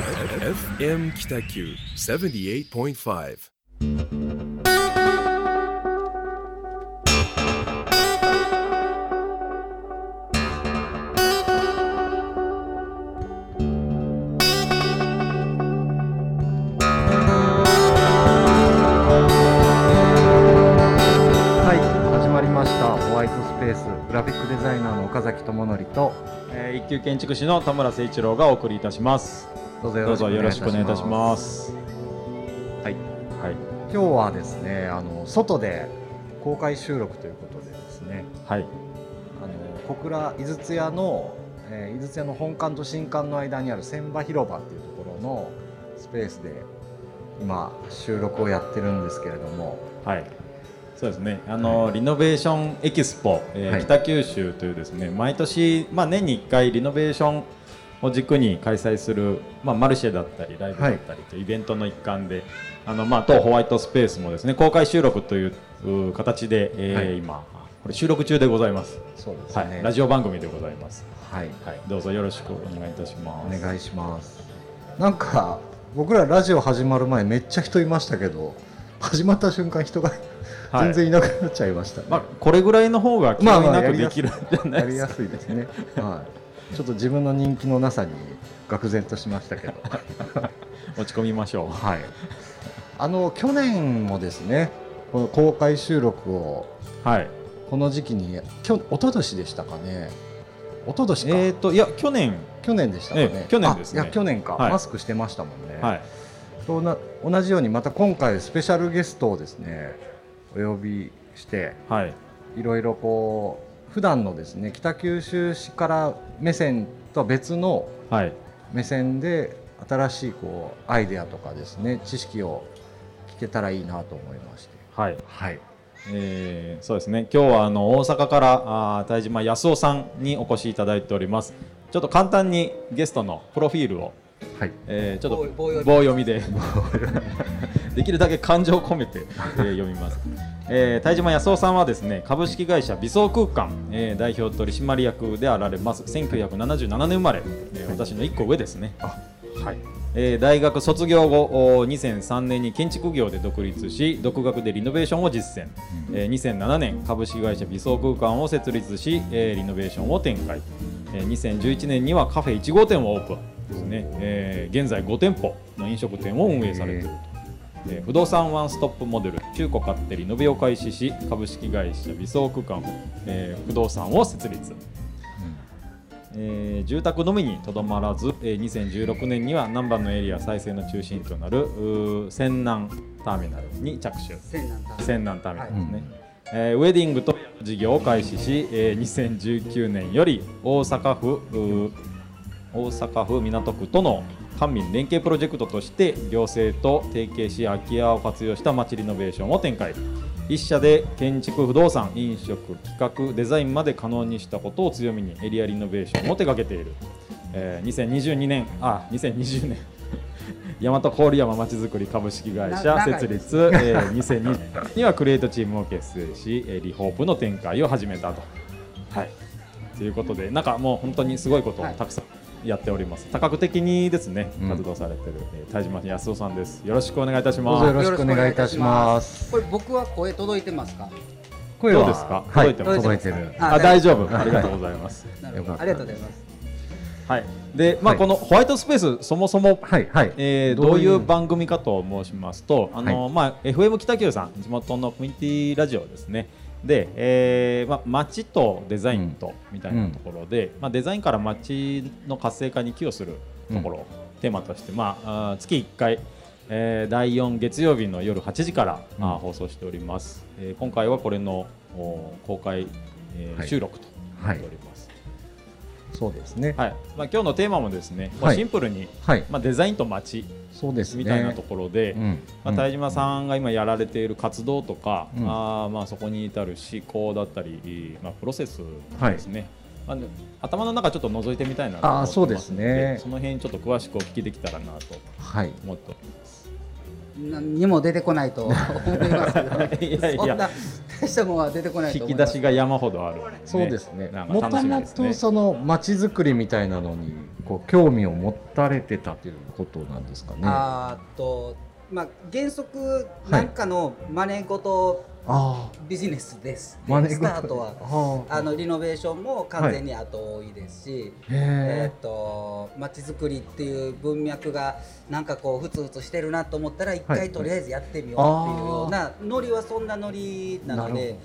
FM Kitaku 78.5. はい、始まりましたホワイトスペースグラフィックデザイナーの岡崎智則とえー一級建築士の田村誠一郎がお送りいたします。どうぞよろしくお願いいたしすます。はい、はい。今日はですねあの外で公開収録ということでですねはい。あの小倉井筒屋の、えー井筒屋の本館と新館の間にある千葉広場っていうところのスペースで今収録をやってるんですけれどもはい。そうですね。あの、リノベーションエキスポ、えーはい北九州というですね、毎年まあ年に1回リノベーションを軸に開催するまあマルシェだったりライブだったりというイベントの一環で、あのまあ当ホワイトスペースもですね公開収録というう形で、えーはい今これ収録中でございます。そうですねはい。ラジオ番組でございます。はいはい。どうぞよろしくお願いいたします。お願いしますなんか僕らラジオ始まる前めっちゃ人いましたけど始まった瞬間人がはい全然いなくなっちゃいましたね、まあ、これぐらいの方が気まあ負いなくできるんじゃないやりやですか。すいですね、はい、ちょっと自分の人気のなさに愕然としましたけど 落ち込みましょう。はいあの去年もですねこの公開収録をはい。この時期にきょ一昨年でしたかね一昨年か、えっ、と、いや、去年。去年でしたかね、ええ去年ですねあいや去年か、はいマスクしてましたもんね、はい。とな同じようにまた今回スペシャルゲストをですねお呼びしてはい。いろいろこう普段のですね北九州市から目線とは別のはい。目線で新しいこうアイデアとかですね知識を聞けたらいいなと思いましてはい。はいえーそうですね。今日はあの大阪からあー田島康夫さんにお越しいただいております。ちょっと簡単にゲストのプロフィールを、はいえーちょっと棒棒読みで できるだけ感情を込めて、えー読みます。えー、田島康夫さんはですね株式会社美装空間、えー代表取締役であられます。1977年生まれ、えー私の1個上ですね、はい。えー大学卒業後お2003年に建築業で独立し独学でリノベーションを実践、えー2007年株式会社美装空間を設立し、えーリノベーションを展開、えー2011年にはカフェ1号店をオープンですね、えー現在5店舗の飲食店を運営されているとえー不動産ワンストップモデル中古買ってリノベを開始し株式会社美装区間、えー不動産を設立、えー住宅のみにとどまらず、えー2016年には南蛮のエリア再生の中心となる泉南ターミナルに着手。泉南ターミナル。ですね、えーウェディングと事業を開始し、えー2019年より大阪府大阪府港区との官民連携プロジェクトとして行政と提携し空き家を活用した街リノベーションを展開。一社で建築不動産飲食企画デザインまで可能にしたことを強みにエリアリノベーションを手掛けている、えー2022年あ2020年大和郡山まちづくり株式会社設立、えー2020年にはクリエイトチームを結成し、えーリホープの展開を始めたと。はい。ということで、なんかもう本当にすごいことをたくさんやっております。多角的にですね、うん。活動されてる、えー田島康夫さんです。よろしくお願いいたしどうます。ぞよろしくお願いいたします。これ僕は声届いてますか？声は？どうですか？はい。届いてます届いてる。あ、大丈夫。はい。ありがとうございます。ありがとうございます。はい。で、まあ、はい。このホワイトスペース、そもそも、はい。はい。えーどういう？番組かと申しますと、あのはまあ、FM 北九さん、地元のコミュニティラジオですね。で、えーまあ、街とデザインとみたいなところで、まあ、デザインから街の活性化に寄与するところをテーマとして、まあ、あー月1回、えー第4月曜日の夜8時から、うん。あー放送しております、えー今回はこれのお公開、えーはい。収録となっております、そうですね。はい。まあ、今日のテーマもですね、もうはい。シンプルに、はい。まあ、デザインと街そうですね。みたいなところで、うん。まあ、田島さんが今やられている活動とか、うん。あーまあそこに至る思考だったり、まあ、プロセスですね、まあね頭の中ちょっと覗いてみたいなと思ってますのあーそうですね。その辺ちょっと詳しくお聞きできたらなとはい。思っております。何にも出てこないと思いますけど。いやいや。そんな大したものは出てこないと引き思います。出しが山ほどある。んで、そうですね。なんかもともとその街づくりみたいなのにこう興味を持たれてたということなんですかね。あまあ原則なんかの真似事あビジネスです、真似事。スタートは。はあ。のリノベーションも完全に後追いですし、へえっ、と街づくりっていう文脈がなんかこうふつふつしてるなと思ったら一はい。回とりあえずやってみようっていうようなノリはそんなノリえなので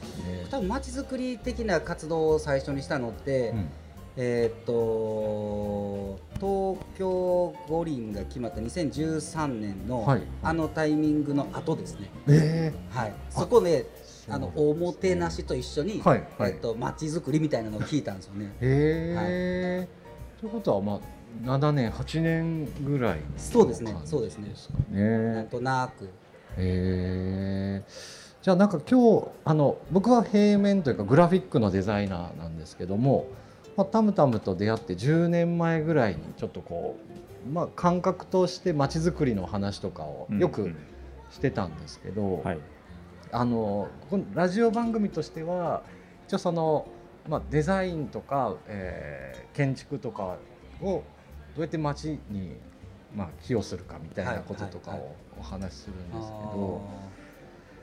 多分街づくり的な活動を最初にしたのって、うんえっ、と東京五輪が決まった2013年の、はい。あのタイミングの後ですね。えはい、そこであのおもてなしと一緒に、はいはい。えっと街づくりみたいなのを聞いたんですよね。へえ、ということはまあ7年8年ぐらいのそうですね。そうですね。なんねとなく。へえじゃあなんか今日あの僕は平面というかグラフィックのデザイナーなんですけども、まあ、タムタムと出会って10年前ぐらいにちょっとこう、まあ、感覚として街づくりの話とかをよくうん。してたんですけど、はい。あのこのラジオ番組としては一応その、まあ、デザインとか、えー建築とかをどうやって街に、まあ、寄与するかみたいなこととかはいはいをお話しするんですけあど、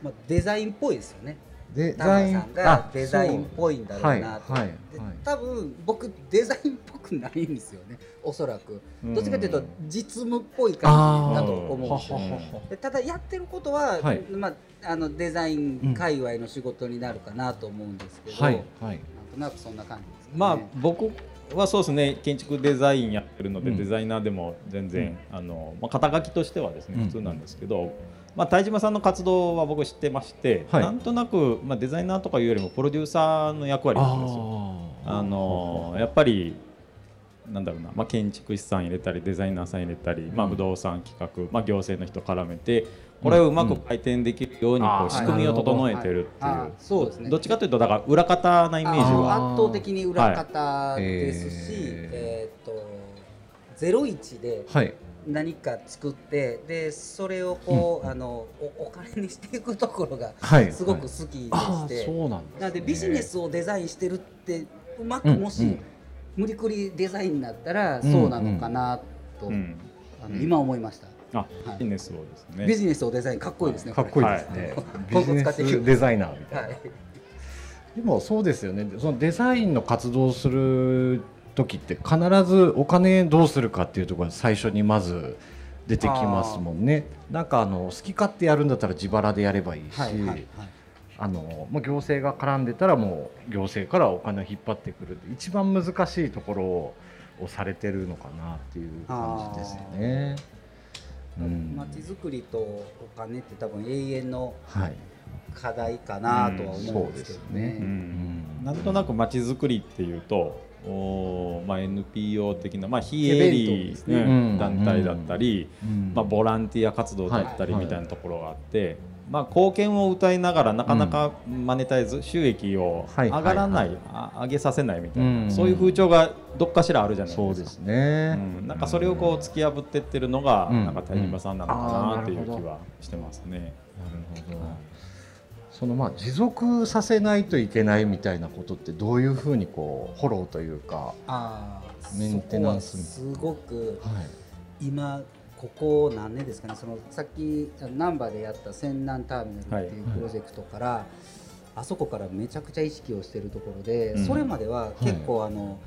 ー。まあ、デザインっぽいですよね。デタマさんがデザインっぽいんだろうなと。はいはいはいで多分僕デザインっぽくないんですよね。おそらく。どっちかというと実務っぽい感じだと思うんですよ。ははははでただやってることは、はいまああのデザイン界隈の仕事になるかなと思うんですけど、はいなんはいとなくそんな感じですかね。まあ僕はそうですね建築デザインやってるので、うん。デザイナーでも全然、あのまあ、肩書きとしてはですねうん。普通なんですけど、まあ、田島さんの活動は僕知ってまして、はい。なんとなく、まあ、デザイナーとかいうよりもプロデューサーの役割なんですよ。ああのやっぱりなんだろうな、まあ、建築士さん入れたりデザイナーさん入れたり、まあ、うん。不動産企画、まあ、行政の人絡めてこれをうまく回転できるようにこう仕組みを整えてるっていう。そうですね。どっちかというとだから裏方なイメージは。圧倒的に裏方ですし、はい。えーっと01ではい。何か作ってでそれをこう、あのおお金にしていくところがはい。すごく好きであして、あそうなんです、ね、なのでビジネスをデザインしてるってうまくもし、うん。うん無理くりデザインになったらそうなのかなと、うん。あの今思いました、あはい。ビジネスをですね。ビジネスをデザインかっこいいですねかっこいいですね、はい。ビジネスデザイナーみたいな、はい。でもそうですよね。そのデザインの活動をする時って必ずお金どうするかっていうところが最初にまず出てきますもんね。なんかあの好き勝手やるんだったら自腹でやればいいし、はい。はい。はい。あのまあ、行政が絡んでたらもう行政からお金を引っ張ってくる一番難しいところををされてるのかなっていう感じですよね。うん。まちづくりとお金って多分永遠のはい、課題かなとは思そううんですけどね。ね。うん。なんとなくまちづくりっていうとおーまあ、NPO 的な、まあ、非営利ですね。うん。団体だったり、うん。まあ、ボランティア活動だったりはい。みたいなところがあって、まあ、貢献を歌いながらなかなかマネタイズ、収益をはい。上がらない、はいあ上げさせないみたいな、うん。そういう風潮がどっかしらあるじゃないでか。そうですすね。うん、なんかそれをこう突き破ってってるのが、うん。なんか田島さんなのかなっていう気はしてますね。なるほど。そのまあ持続させないといけないみたいなことってどういうふうにこうフォローというか、メンテナンスすごくはい、今ここ何年ですかねそのさっき難波でやった泉南ターミナルっていうはい。プロジェクトから、あそこからめちゃくちゃ意識をしてるところで、うん。それまでは結構あの、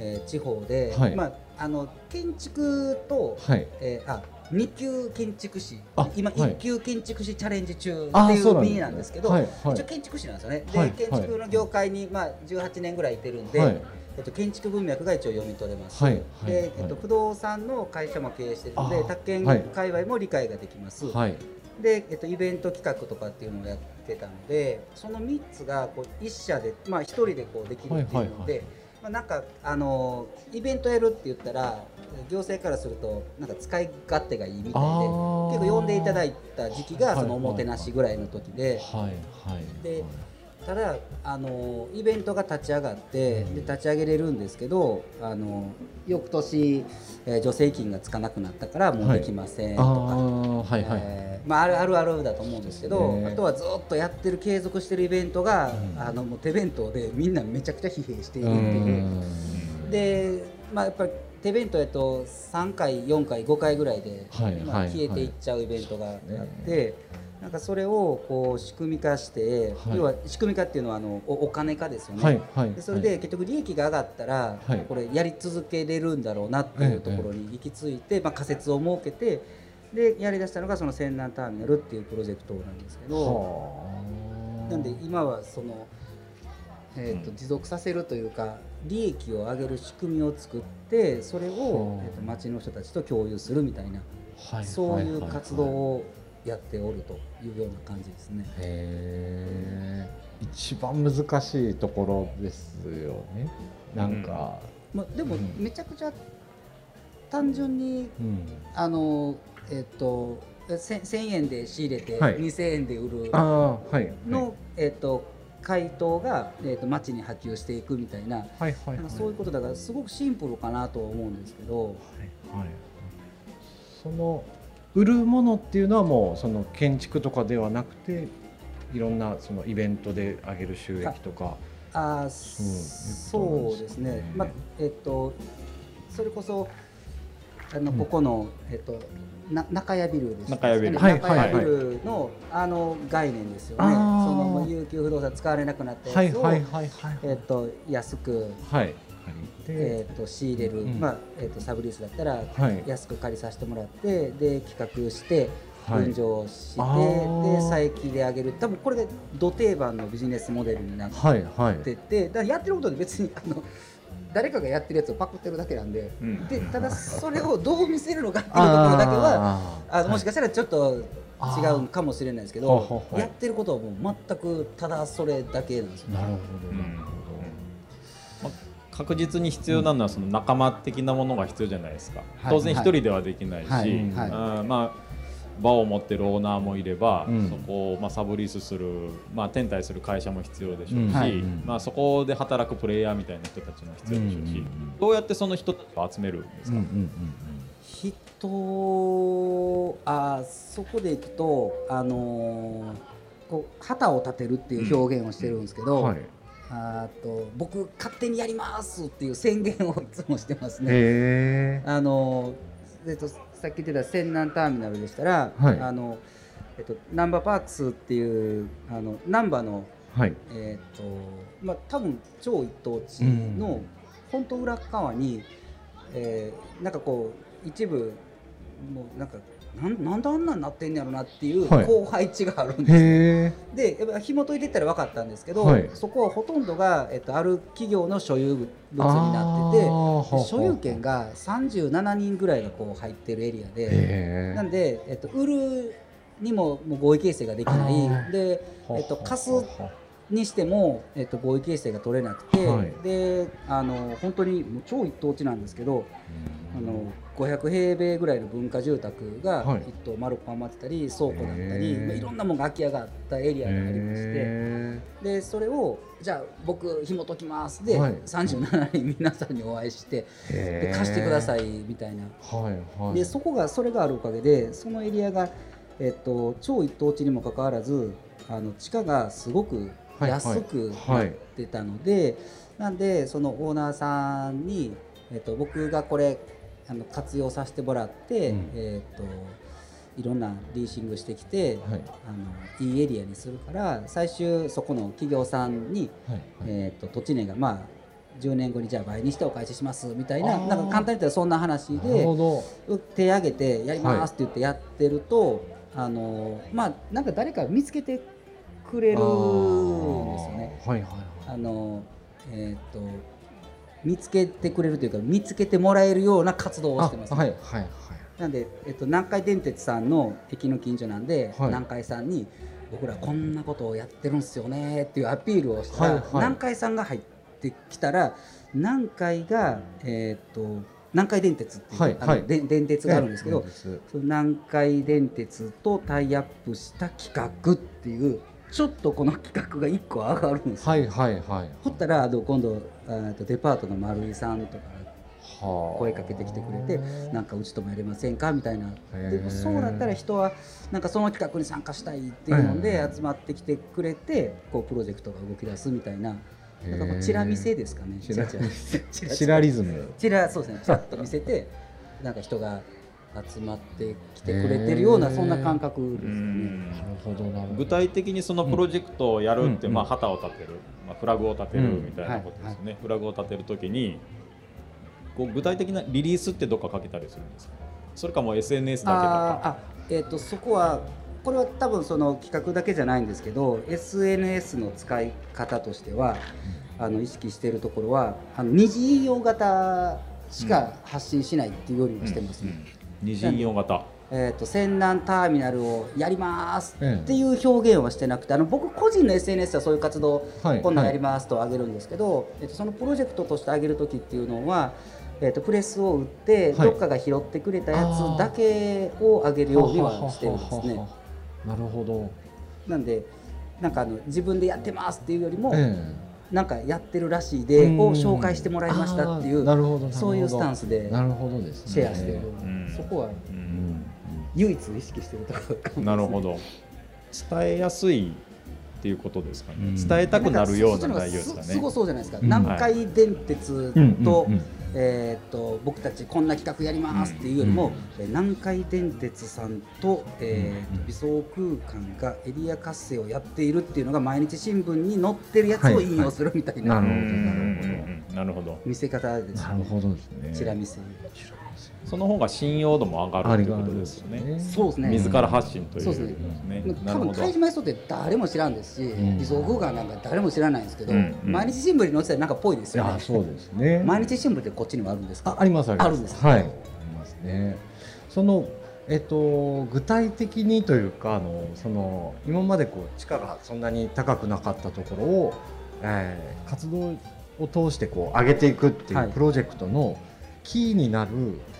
えー地方で、はい。まああの建築と、はい、えーあ2級建築士あ今はい。1級建築士チャレンジ中っていう身そうなんですけど、はい。はい。一応建築士なんですよね、はい。で建築の業界に、まあ、18年ぐらいいてるんで、はいえっと、建築文脈が一応読み取れます、はいはいで、えっと、はい。不動産の会社も経営してるので宅建はい。界隈も理解ができます、はい、で、えっと、イベント企画とかっていうのをやってたのでその3つがこう一社で、まあ、1人でこうできるっていうので、まあ、なんかあのイベントやるって言ったら行政からするとなんか使い勝手がいいみたいであ結ー構呼んでいただいた時期がはいそのおもてなしぐらいの時で。はいはい。でただあのイベントが立ち上がってうん。で立ち上げれるんですけどあの翌年、えー助成金がつかなくなったからもうできませんとあか、ーはいはい、えまあ、あるあるあるだと思うんですけどねあとはずっとやってる継続してるイベントが、うん。あのもう手弁当でみんなめちゃくちゃ疲弊しているうっていう。ん。で、まあ、やっぱり手弁当やと3回4回5回ぐらいで、まあはいはい。消えていっちゃうイベントがあって、なんかそれをこう仕組み化して、はい。要は仕組み化っていうのはあのおお金化ですよね。はいはいでそれで結局利益が上がったら、はい。これやり続けれるんだろうなっていうところに行き着いて、まあ、仮説を設けてでやりだしたのがその泉南ターミナルっていうプロジェクトなんですけど、はあ。なんで今はその、えーとうん。持続させるというか利益を上げる仕組みを作ってそれを、はあ。えー、と町の人たちと共有するみたいな、はいそういう活動はいはいやっておるというような感じですね。へー。一番難しいところですよね。なんか、まあ、でもうん。めちゃくちゃ単純にうん。あのえっ、とせ1000円で仕入れてはい。2000円で売るの、えっ、と回答が、えー、と町に波及していくみたいなはいはいはい。なんかそういうことだからすごくシンプルかなとは思うんですけど、はいはい。その売るものっていうのはもうその建築とかではなくていろんなそのイベントで上げる収益とか。あーうんそうですね。ね、まあえっ、とそれこそあのうん。ここの、えっ、とな中谷ビルです中谷ビル。はい中谷ビルの、あの概念ですよね。その有給不動産使われなくなったはいやつを、はいはいはい。えっ、と安くはいえー、と仕入れる、うん。まあえー、とサブリースだったらはい。安く借りさせてもらってで企画してはい。分譲して、で再起で上げる。多分これがど定番のビジネスモデルになっててだやってることで別にあの誰かがやってるやつをパクってるだけなんでうん。でただそれをどう見せるのかっていうところだけはああのもしかしたらちょっと違うかもしれない。ですけどやってることはもう全くただそれだけなんですよ。なるほど確実に必要なのはその仲間的なものが必要じゃないですか、はい。当然一人ではできないし、はい。はい。うんまあ場を持ってるオーナーもいれば、うん。そこをまあサブリースする、まあ、天体する会社も必要でしょうし、うん。はい。まあ、そこで働くプレイヤーみたいな人たちも必要でしょうし、うん。うん。うん。どうやってその人たちを集めるんですか、どうん。うん。人あそこでいくとあのーこう旗を立てるっていう表現をしてるんですけど、うん。はいあと僕勝手にやりますっていう宣言をいつもしてますね。あのえっと、さっき言ってた泉南ターミナルでしたら、はい。あのえっと、ナンバーパークスっていうあのナンバーの、はい。えっとまあ、多分超一等地うん。の本当裏側に、えーなんかこう一部もうなんかなんなんであんなんなってんねやろなっていうはい。後輩地があるんですでやっぱ紐解いていったら分かったんですけど、はい。そこはほとんどが、えっと、ある企業の所有物になっててで所有権が37人ぐらいがこう入ってるエリアで、へなんで、えっと、売るにももう合意形成ができない。で、えっと、貸すにしても、えっと、合意形成が取れなくて、はい。であの本当にもう超一等地なんですけどあの500平米ぐらいの文化住宅がはい。一棟丸く余ってたり倉庫だったり、まあ、いろんなものが空き家があったエリアがありまして。へでそれをじゃあ僕紐解きますで、はい。37人 皆さんにお会いしてえで貸してくださいみたいな。はいはい。でそこがそれがあるおかげでそのエリアが、えっと、超一等地にもかかわらずあの地価がすごくはい安くはいなってたので、なんでそのオーナーさんに、えっと、僕がこれあの活用させてもらって、うん。えっといろんなリーシングしてきて、はい。あのいいエリアにするから最終そこの企業さんに、はい。えー、と土地値がまあ10年後にじゃあ倍にしてお返ししますみたいななんか簡単に言ったらそんな話で手挙げてやりますって言ってやってると、あのまあなんか誰か見つけてくれるんですよね。あー。はいはいあのえっ、と見つけてくれるというか見つけてもらえるような活動をしてます、あはいはいはい。なんで、えっと、南海電鉄さんの駅の近所なんで、はい。南海さんに僕らこんなことをやってるんすよねっていうアピールをしたら、はいはい。南海さんが入ってきたら南海が、えっと南海電鉄っていう、あのはい。はいで電鉄があるんですけど、南海電鉄とタイアップした企画っていうちょっとこの企画が1個上がるんですよ。はいはいはい。ほったらあの今度あとデパートの丸井さんとかはあ。声かけてきてくれてなんかうちともやれませんか？みたいな。でそうなったら人はなんかその企画に参加したいっていうのでうん。集まってきてくれてこうプロジェクトが動き出すみたいな。なんかこうチラ見せですかね。チラチラ。チラリズム。チラそうですね。チラッと見せてなんか人が集まってきてくれてるようなそんな感覚ですよね。なるほどなるほど具体的にそのプロジェクトをやるって、うん。まあ、旗を立てる、まあ、フラグを立てるうん。みたいなことですね、フラグを立てるときにこう具体的なリリースってどっかかけたりするんですか？それかもう SNS だけと。あかえっ、とそこはこれは多分その企画だけじゃないんですけど SNS の使い方としてはあの意識しているところはあの二次引用型しか発信しないっていうようにはしてますね。二次引用型。えー、と泉南ターミナルをやりますええ。っていう表現はしてなくてあの僕個人の SNS はそういう活動はい。こんなんやりますと上げるんですけど、えっとそのプロジェクトとして上げる時っていうのは、えっとプレスを打ってはい。どっかが拾ってくれたやつだけを上げるようにはしてるんですね。なるほど。なんでなんかあの自分でやってますっていうよりも、えなんかやってるらしいでうん。を紹介してもらいましたっていうなるほどそういうスタンスでなるほどですね。シェアしてる、うん。そこは唯一意識してるところかもしれなるほど。伝えやすいっていうことですかね、うん。伝えたくなるようななんか内容ですかすすごねそうじゃないですか、うん。南海電鉄と,、えー、と僕たちこんな企画やりますっていうよりも、うん。えー南海電鉄さんと,、えーうん。と微走空間がエリア活性をやっているっていうのが毎日新聞に載ってるやつを引用するみたいな、はいはい。なるほどなるほど。見せ方ですね。なるほどですね。チラ見せその方が信用度も上がるということですよね。そうですね。自ら発信という。そうですね。多分るほど。貝島屋って誰も知らんですし、ん。微走空間なんか誰も知らないんですけど、毎日新聞に載ってたらなんかぽいですいよね。やそうですね。毎日新聞ってこっちにもあるんですか？あありますあります。あるんですはい。ありますね。そのえっと具体的にというかあのその今までこう地価がそんなに高くなかったところを、えー活動を通してこう上げていくっていはい。うプロジェクトのキーになる、まあ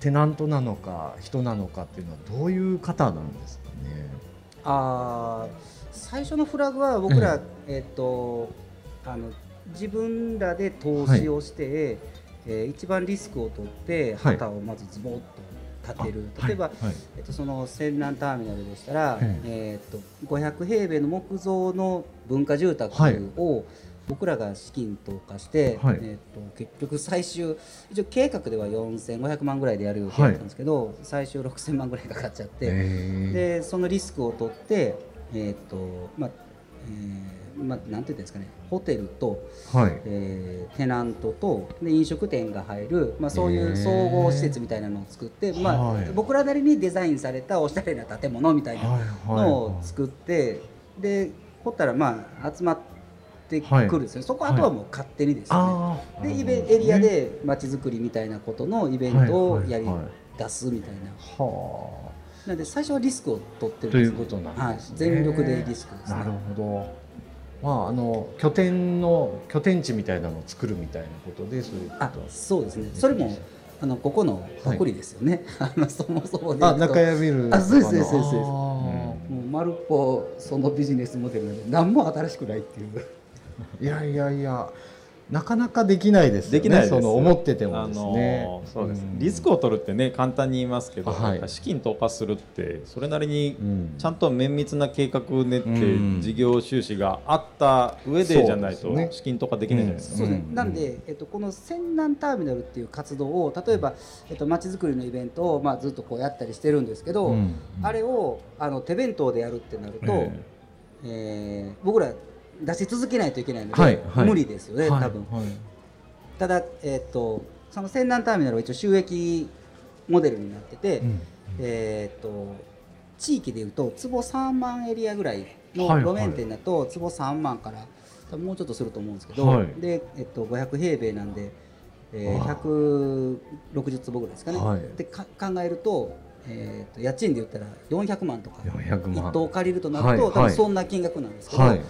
テナントなのか人なのかっていうのはどういう方なんですかね？あー最初のフラグは僕ら、えっとあの自分らで投資をして、えー一番リスクを取ってはい。旗をまずズボッと立てる、あ例えば、はい。はいえっと、その泉南ターミナルでしたら、ええ。っと500平米の木造の文化住宅はい。を僕らが資金投下して、はい。えっと結局最終一応計画では4500万ぐらいでやる予定だったんですけど、最終6000万ぐらいかかっちゃって。えでそのリスクを取って、えーとまあえーまあ、なんていうんですかねホテルと、ーはい。えーテナントとで飲食店が入る、まあ、そういう総合施設みたいなのを作って、まあはい。僕らなりにデザインされたおしゃれな建物みたいなのを作って、で掘ったらまあ集まってくるんですよ、そこあとはもう勝手にですね、あー。でイベエリアでまちづくりみたいなことのイベントをやり出すみたいな。はあなので最初はリスクを取ってるんということなんはいですね。、全力でリスクですね。なるほど。まああの拠点の拠点地みたいなのを作るみたいなことでそういうこと。あそうですね。それもあのここのパクリですよね、あのそもそもであ中屋ビルとかの。あそうですそうですそうです。もう丸っぽそのビジネスモデルなんで何も新しくないっていういやいやいやなかなかできないですよね。できないですその思っててもですね。あのーそうです、ん。リスクを取るってね簡単に言いますけど、はい。資金投下するってそれなりにうん。ちゃんと綿密な計画を練って、うん。事業収支があった上でじゃないと資金投下できないじゃないですか、そうですね、うんなんで、えっと、この泉南ターミナルっていう活動を例えばえっと街づくりのイベントを、まあ、ずっとこうやったりしてるんですけど、うん。あれをあの手弁当でやるってなると、え。えー僕ら出し続けないといけないので、はいはい。無理ですよね、はい多分。はい。ただ、えー、とその泉南ターミナルは一応収益モデルになってて、うんえー、と地域でいうと坪3万エリアぐらいのはい路面店だと坪3万から多分もうちょっとすると思うんですけど、はい。で、えっと500平米なんで、えーあ。160坪ぐらいですかね。はい。でか考えると,、えー、と家賃で言ったら400万とか400万。一棟借りるとなると、多分そんな金額なんですけど、はい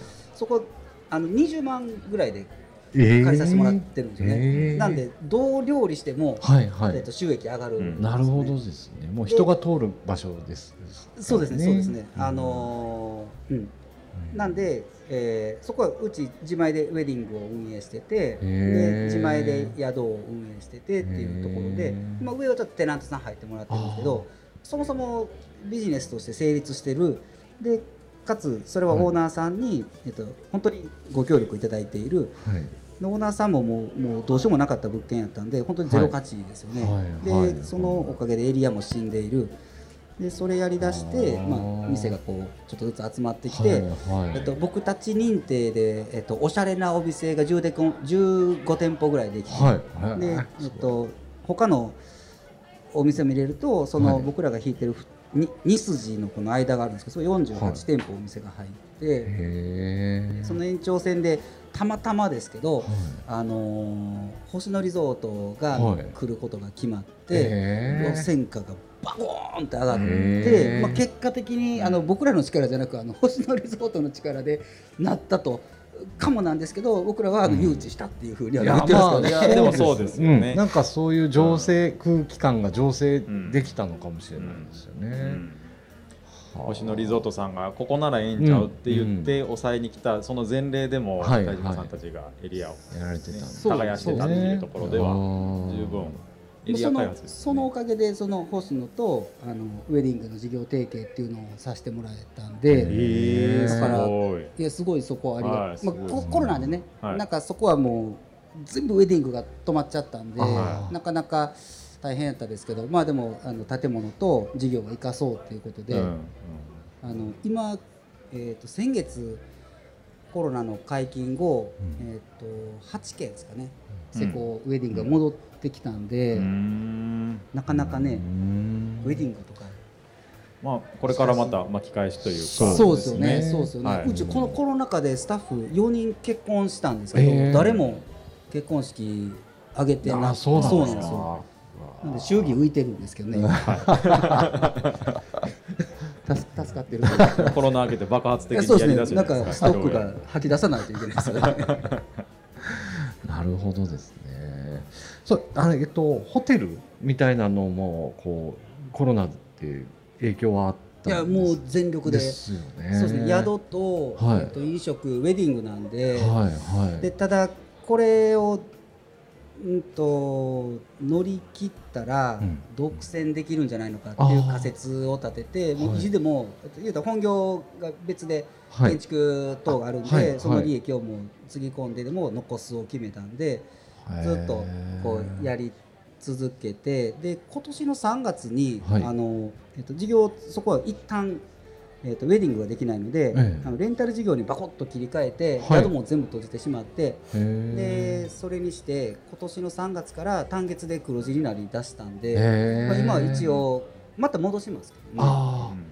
そこあの20万ぐらいでえー。借りさせてもらってるんですよね。えー。なんでどう料理しても、はいはい。えっと収益上がるんですね、なるほどですね。もう人が通る場所です。そうですね、そうですね。うん。あのーうん、なんで、えーそこはうち自前でウェディングを運営しててで自前で宿を運営しててっていうところでまあ、上はちょっとテナントさん入ってもらってるんですけどそもそもビジネスとして成立してる。でかつそれはオーナーさんに、えっと、本当にご協力いただいている。オーナーさんももうもうどうしようもなかった物件やったんで本当にゼロ価値ですよね、はい。はい。でそのおかげでエリアも死んでいる。でそれやりだしてまあ、店がこうちょっとずつ集まってきて、はいはい。えっと、僕たち認定で、えっと、おしゃれなお店が10でこん15店舗ぐらいできて、はい。はい。でえっと、他のお店も入れるとその、はい。僕らが引いてるに2筋のこの間があるんですけどそれはい。48店舗お店が入って、へえその延長線でたまたまですけど、はい。あのー星野リゾートがはい。来ることが決まって、へー。戦果がバコーンって上がっへて、ー。まあ、結果的にあの僕らの力じゃなくあの星野リゾートの力でなったとかもなんですけど僕らは誘致したっていうふうには言ってますけど。ね。いやでもそうですよね。うん。なんかそういう醸成、空気感が醸成できたのかもしれないですよね。星野リゾートさんがここならええんちゃうって言って抑えに来たその前例でもはい北島さんたちがエリアをやられてたんですそう耕してたっていうところでは十分エリそのア開発ですそのおかげでその星野とあのウェディングの事業提携っていうのをさせてもらえたんで。えだかいいやすごいそこはありが、はいまあ、ココロナでね、はい。なんかそこはもう全部ウェディングが止まっちゃったんで、あー。なかなか大変やったですけどまあでもあの建物と事業を生かそうということで、うんあの今、えー、と先月コロナの解禁後、うん。えー、と8件ですかね、うん。施工ウェディングが戻ってきたんで、うん。なかなかね、うん。ウェディングとかまあこれからまた巻き返しというかそうですよね。そうですよね。はいうちこのコロナ禍でスタッフ4人結婚したんですけど、えー誰も結婚式挙げてなあそうなんですよ。かなんで祝儀浮いてるんですけどね。助助かってる。コロナ明けて爆発的にやですね。りだすじゃなんかストックが吐き出さないといけないですよね。なるほどですね。そうあのえっとホテルみたいなのもこうコロナで影響はあったいやもう全力で。ですよね。そうですね。宿と、はいえっと飲食ウェディングなんで。はいはい。でただこれをうんと乗り切ったらうん独占できるんじゃないのかっていう仮説を立てて、もうはい意地でも、えっと言うたら本業が別ではい建築等があるんで、あはいその利益をもうつぎ込んででも残すを決めたんで、ずっとこうやり続けてで今年の3月に、はい。あのえっと、事業そこは一旦えっとウェディングができないので、ええ。あのレンタル事業にバコッと切り替えて、はい。宿も全部閉じてしまってへでそれにして今年の3月から単月で黒字になりだしたんで、え。まあ、今は一応また戻しますけどね。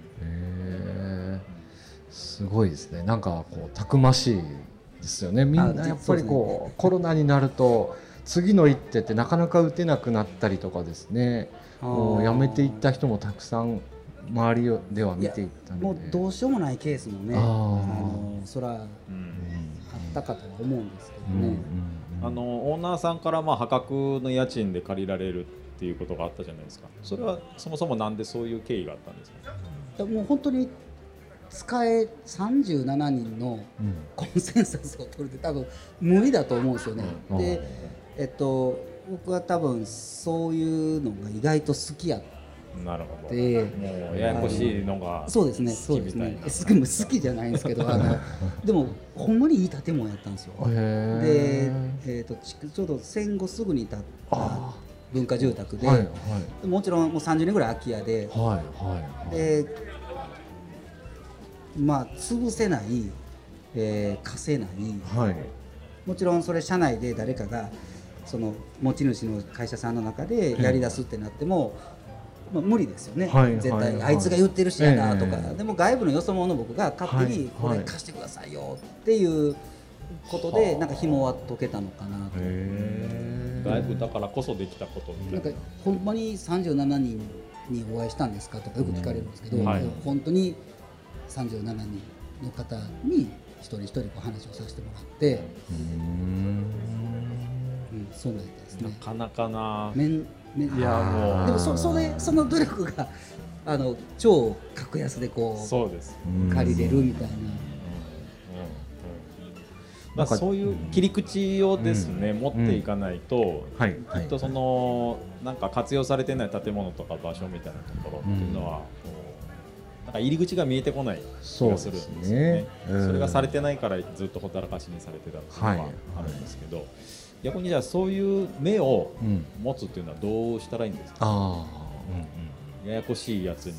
すごいですね。なんかこうたくましいですよね。みんあなやっぱりこうコロナになると次の一手ってなかなか打てなくなったりとかですね。もうやめていった人もたくさん周りでは見ていったので。もうどうしようもないケースもねあのそらあうんったかとは思うんですけうんうん。どね。あのオーナーさんからまあ破格の家賃で借りられるっていうことがあったじゃないですか。それはそもそもなんでそういう経緯があったんですか？いやもう本当に使え37人のうん。コンセンサスを取るって多分無理だと思うんですよね。うん。で、えっと、僕は多分そういうのが意外と好きやっなるほど。てもうややこしいのがそうですね。好そうですね。好きも好きじゃないんですけど あのでもほんまにいい建物やったんですよ。で、へえっとちちょうど戦後すぐに建ったあ文化住宅で、ーはいはい。もちろんもう30年ぐらい空き家ではいはい。でまあ潰せない、えー貸せない。はい。もちろんそれ社内で誰かがその持ち主の会社さんの中でやり出すってなっても、まあ、無理ですよね、はい絶対、はい。はいあいつが言ってるしやなとか、ええ。でも外部のよそ者の僕が勝手にこれ貸してくださいよっていうことで、はあ。なんか紐は解けたのかなと。へ外部だからこそできたことみたいなんかほんまに37人にお会いしたんですかとかよく聞かれるんですけど、うんはい。本当に37人の方に一人一人こう話をさせてもらって、そうなんですな。ね。な。かなかな。めんめんいやもう。でもそそれその努力が あの超格安でこうそうです。うん借りれるみたいな。まあ、そういう切り口をですね、持っていかないと、はい。きっとそのなんか活用されてない建物とか場所みたいなところっていうのは、こうなんか入り口が見えてこない気がするんですよね。そね。うん。れがされてないからずっとほったらかしにされてたっていうのははい。あるんですけど、逆にじゃあそういう目をうん持つっていうのはどうしたらいいんですか？あややこしいやつに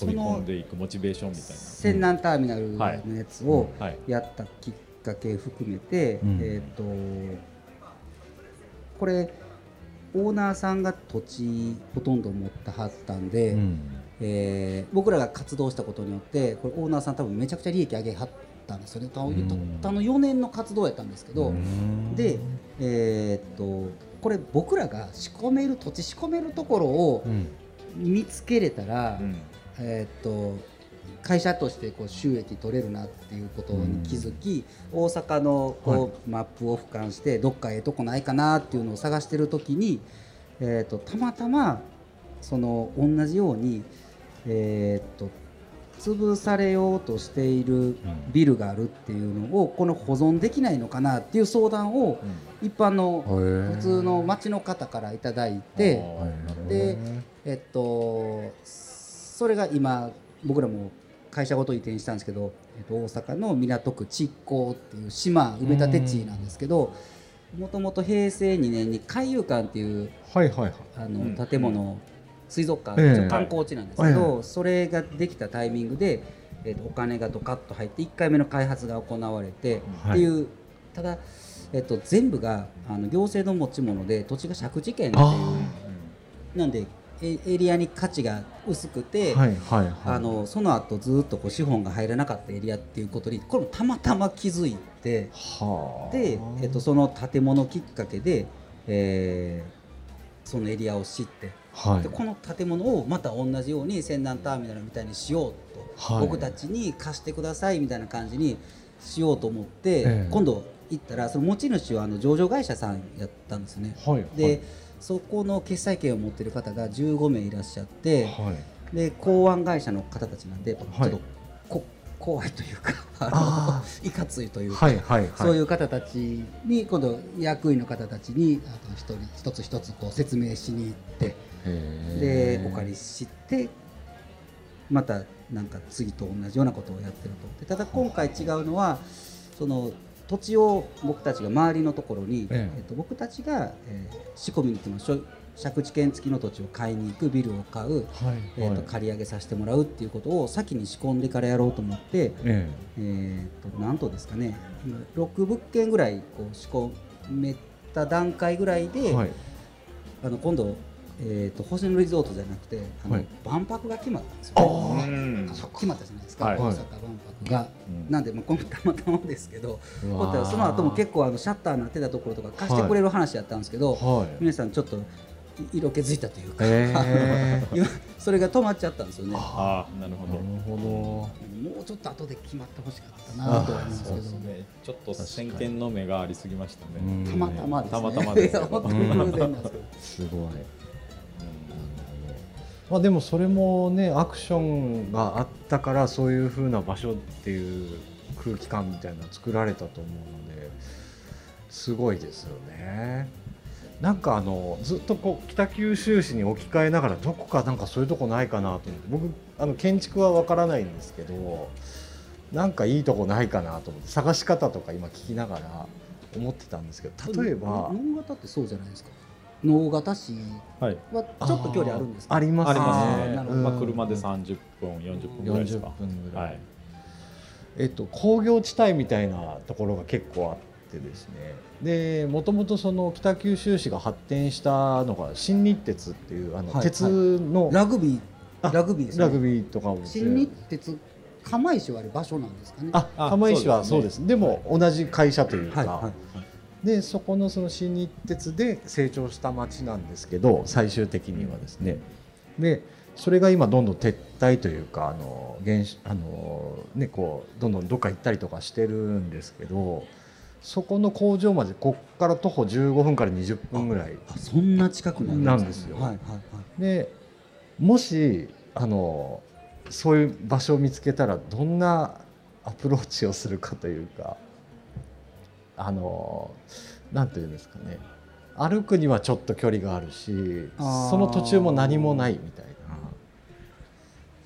飛び込んでいくモチベーションみたい泉南ターミナルのやつをな。はい。やったきっかけ含めて、うん。えっ、とこれオーナーさんが土地ほとんど持ってはったんで、うん。えー僕らが活動したことによってこれオーナーさん多分めちゃくちゃ利益上げはったんですよね。多分うんたったの4年の活動やったんですけど、うん。でえーっとこれ僕らが仕込める土地仕込めるところをうん。見つけれたら、うん。えーっと会社としてこう収益取れるなっていうことに気づき、大阪のこう、マップを俯瞰してどっかええとこないかなっていうのを探してる時に、えーっとたまたまその同じように、えーっと潰されようとしているビルがあるっていうのをこの保存できないのかなっていう相談を一般の普普通の町の方からいただいて、でえっと、それが今僕らも会社ごと移転したんですけど、えっと、大阪の港区築港っていう島埋め立て地なんですけどもともと平成2年に海遊館っていうはいはいはい。あの、うん。建物、水族館、ええ。ちょっと観光地なんですけど、はそれができたタイミングで、えっとお金がドカッと入って1回目の開発が行われて、はい。っていうただ、えっと、全部があの行政の持ち物で土地が借地権っていうあなんでエエリアに価値が薄くて、はいはいはい。あのその後ずっとこう資本が入らなかったエリアっていうことにこれもたまたま気づいてはあ。で、えっと、その建物きっかけで、えーそのエリアを知ってはい。でこの建物をまた同じように泉南ターミナルみたいにしようと、はい。僕たちに貸してくださいみたいな感じにしようと思って、ええ。今度行ったらその持ち主はあの上場会社さんやったんですね。はい。で、そこの決済権を持ってる方が15名いらっしゃって、はい。で港湾会社の方たちなんで、ちょっはい。とこ怖いというかああのいかついというか、はいはいはい。そういう方たちに今度役員の方たちにあと一人一つ一つこう説明しに行ってでお借りしてまたなんか次と同じようなことをやってると。でただ今回違うのはその土地を僕たちが周りのところに、ええ。えっと、僕たちが、えー仕込みに行きましょう借地権付きの土地を買いに行くビルを買う、はいえー、とはい。借り上げさせてもらうっていうことを先に仕込んでからやろうと思って、ええ。ー、となんとですかね今6物件ぐらいこう仕込めた段階ぐらいで、えはい。あの今度、えー、と星野リゾートじゃなくてあの、はい。万博が決まったんですよ、あね。うん。決まったじゃないですか、はい。大阪万博が、うん。なんで、まあ、このたまたまですけど、その後も結構あのシャッターになってたところとか貸してくれる話やったんですけど、はい。皆さんちょっとい色気づいたというか、それが止まっちゃったんですよね。ああなるほど。なるほもうちょっと後で決まってほしかったなとは思うんですけど。そうですね。ちょっと先見の目がありすぎましたね。どたまたまですね。たまたまですいや 本当に偶然なんですけど。すごいまあでもそれもねアクションがあったからそういう風な場所っていう空気感みたいなの作られたと思うのですごいですよね。なんかあのずっとこう北九州市に置き換えながらどこかなんかそういうとこないかなと思って僕あの建築はわからないんですけどなんかいいとこないかなと思って探し方とか今聞きながら思ってたんですけど例えば能型ってそうじゃないですか。能型市はい。はちょっと距離あるんですか。ありますありますね。なるほど。まあ車で30分40分ぐらいです40か分ぐらい、はい。えっと、工業地帯みたいなところが結構あってですね。でもともとその北九州市が発展したのが新日鉄っていうあのはい鉄の、ラグビあーラグビーですね。ラグビーとかも。新日鉄釜石はある場所なんですかね。ああ釜石はそううです。すでも同じ会社というか、はいはいはい。でそこのその新日鉄で成長した町なんですけど最終的にはですね。でそれが今どんどん撤退というかあの原子あの、ね、こうどんどんどっか行ったりとかしてるんですけどそこの工場までこっから徒歩15分から20分ぐらいあそんな近くなんですよ。はいはいはい。でもしあのそういう場所を見つけたらどんなアプローチをするかというかあのなんていうんですかね。歩くにはちょっと距離があるしその途中も何もないみたいな。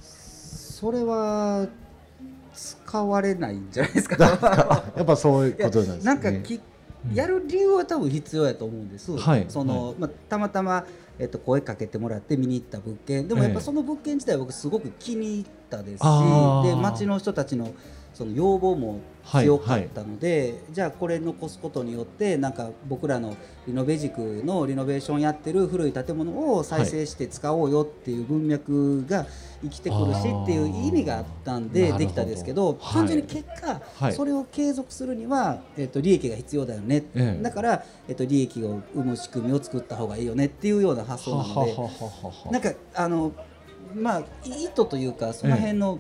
それは使われないんじゃないですか？やっぱそういうことなんですね。なんかきやる理由は多分必要やと思うんです、はい。そのまあ、たまたま、えっと、声かけてもらって見に行った物件。でもやっええぱその物件自体僕すごく気に入ったですしあー。で町の人たちのその要望も強かったので、じゃあこれ残すことによってなんか僕らのリノベ塾のリノベーションやってる古い建物を再生して使おうよっていう文脈が生きてくるしっていう意味があったんでできたですけどはい。単純に結果、はいそれを継続するには、えっと利益が必要だよね、ええ。だから、えっと利益を生む仕組みを作った方がいいよねっていうような発想なので。ははははは。なんかあのまあ意図というかその辺の、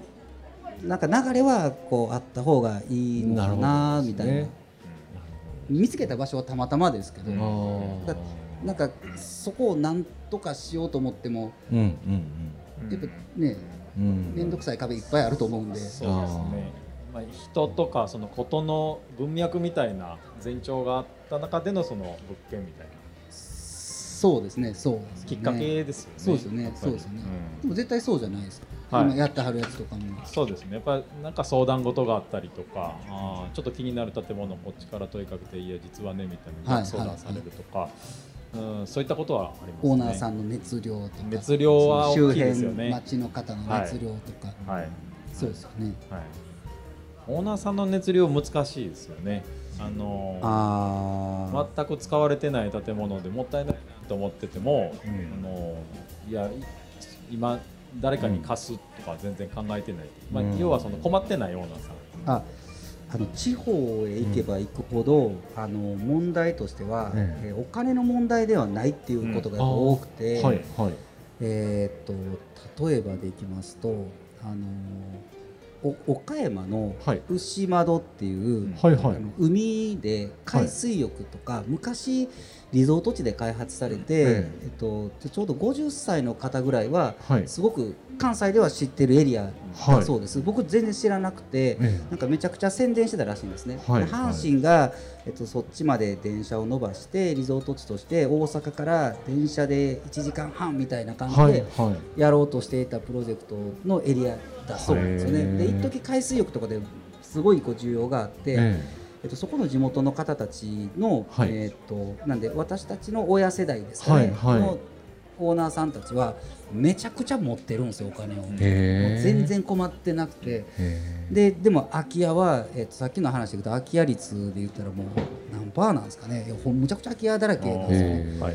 なんか流れはこうあった方がいいのかなみたいな。見つけた場所はたまたまですけど、なんかそこをなんとかしようと思ってもうんうんやっぱねうん。うん面倒くさい壁いっぱいあると思うんで。そうですね、まあ、人とかそのことの文脈みたいな前兆があった中でのその物件みたいな。そうですね、そうですね。きっかけですよね。そうですよねそうですよね。うんでも絶対そうじゃないですか、はい。今やってはるやつとかも。そうですね。やっぱりなんか相談事があったりとかあーちょっと気になる建物こっちから問いかけていや実はねみたいなはい相談されるとか、うん、そういったことはありますね。オーナーさんの熱量とか。熱量は大周辺ね町の方の熱量とか、はい、そうですよね。はい、オーナーさんの熱量難しいですよね。あのああ全く使われてない建物でもったいないと思ってても、うん。あのいやい今誰かに貸すとか全然考えてない、まあうん要はその困ってないオーナーさん。ああの地方へ行けば行くほど、あの問題としては、ええ。えーお金の問題ではないっていうことが多くて、はいはい。えーっと例えばでいきますとあのお岡山のはい。牛窓っていう、はいはい。あの海で海水浴とか、昔リゾート地で開発されて、ええ。っと、ちょうど50歳の方ぐらいははい。すごく関西では知ってるエリアだそうです、僕全然知らなくて、えなんかめちゃくちゃ宣伝してたらしいんですね、はい。で阪神が、えっと、そっちまで電車を伸ばしてリゾート地として大阪から電車で1時間半みたいな感じはいではいやろうとしてい。たプロジェクトのエリアだそうなんですよへね。ーで一時海水浴とかですごいこう需要があって、ええっと、そこの地元の方たちの、はい。えっとなんで私たちの親世代ですかね、はいはい。のオーナーさんたちはめちゃくちゃ持ってるんですよお金を。全然困ってなくて。へででも空き家は、えっとさっきの話で言うと空き家率で言ったらもう何パーなんですかね。いやほんむちゃくちゃ空き家だらけなんですよ。ね。えはい。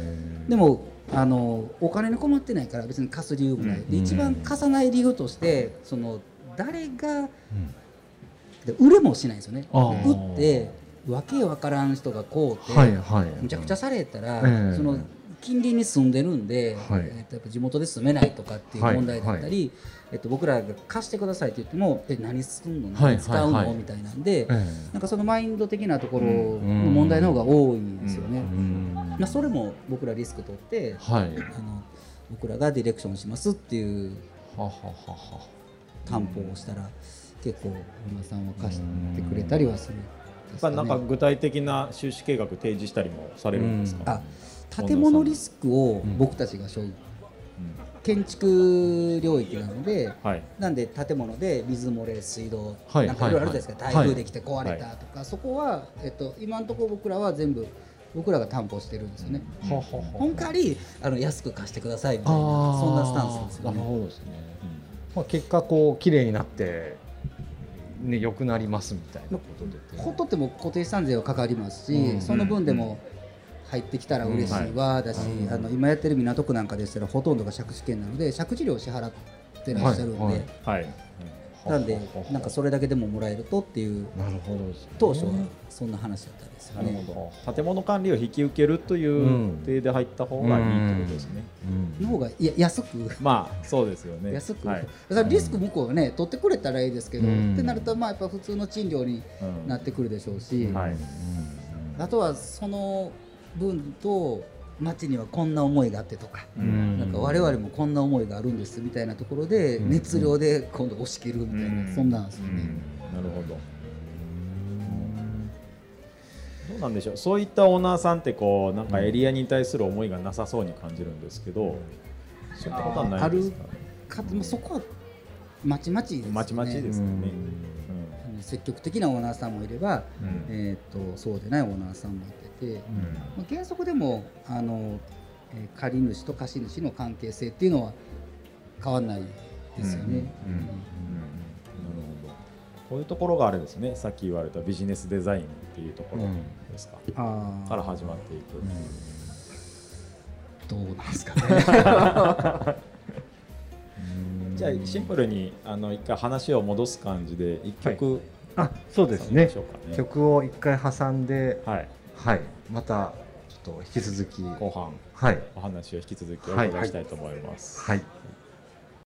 でもあのお金に困ってないから別に貸す理由もない、うんで一番貸さない理由としてその誰がうんで売れもしないんですよね。売ってわけわからん人がこうて、はいはい。むちゃくちゃされたら、ええ。その近隣に住んでるんで、はい。えっとやっぱ地元で住めないとかっていう問題だったり、えっと、僕らが貸してくださいって言ってもえ何すんの、はい何使うの、はい。はいみたいなんで、ええ。なんかそのマインド的なところの問題の方が多いんですよね。うん。まあ、それも僕らリスク取ってはい。あの僕らがディレクションしますっていうはははは。担保をしたら結構馬さんは貸してくれたりはする。すかねっぱなんか具体的な収支計画提示したりもされるんですか、あ建物リスクを僕たちが背負う。建築領域なのではい。なんで建物で水漏れ水道はい。なんかいろいろあるじゃないですか。はい。台風できて壊れたとか。そこはえっと今のところ僕らは全部僕らが担保してるんですよね。ははは本代わりあの安く貸してくださいみたいなそんなスタンスですよなるね。ほどですね、まあ、結果こう綺麗になってね良くなりますみたいなことで。ほっとっても固定資産税はかかりますし、うん。その分でも入ってきたら嬉しいわだし、うん。あの今やってる港区なんかでしたらほとんどが借地権なので借地料を支払ってらっしゃるんで、はい。はい。はい、なんでなんかそれだけでももらえるとっていうなるほどね。当初はそんな話だったんですよなるね。ほど。建物管理を引き受けるという体で入った方がいいってことですね、うんの方がいや安く。まあそうですよね。安く、はい。だからリスク向こうはね取ってくれたらいいですけど、うん。ってなるとまあやっぱ普通の賃料にうんなってくるでしょうし、はいあとはその分と町にはこんな思いがあってとか、うん。なんか我々もこんな思いがあるんですみたいなところでうん。熱量で今度押し切るみたいな、うん。そんなんですよね。うん。なるほど。どうなんでしょう。そういったオーナーさんってこうなんかエリアに対する思いがなさそうに感じるんですけど、そういったことはないですか？かでもそこはまちまちですよね。まちまちですよね、積極的なオーナーさんもいれば、うん。うんえー、とそうでないオーナーさんもいてて、まあ、原則でもあの、えー借り主と貸主の関係性っていうのは変わらないですよね。こういうところがあれですね。さっき言われたビジネスデザインっていうところですか、あー。から始まっていく、どうなんですかね。じゃあシンプルにあの一回話を戻す感じで一曲、あそうですね。ね。曲を一回挟んではい。はい。またちょっと引き続き。後半。はい。お話を引き続きお伺いしたいと思います、はい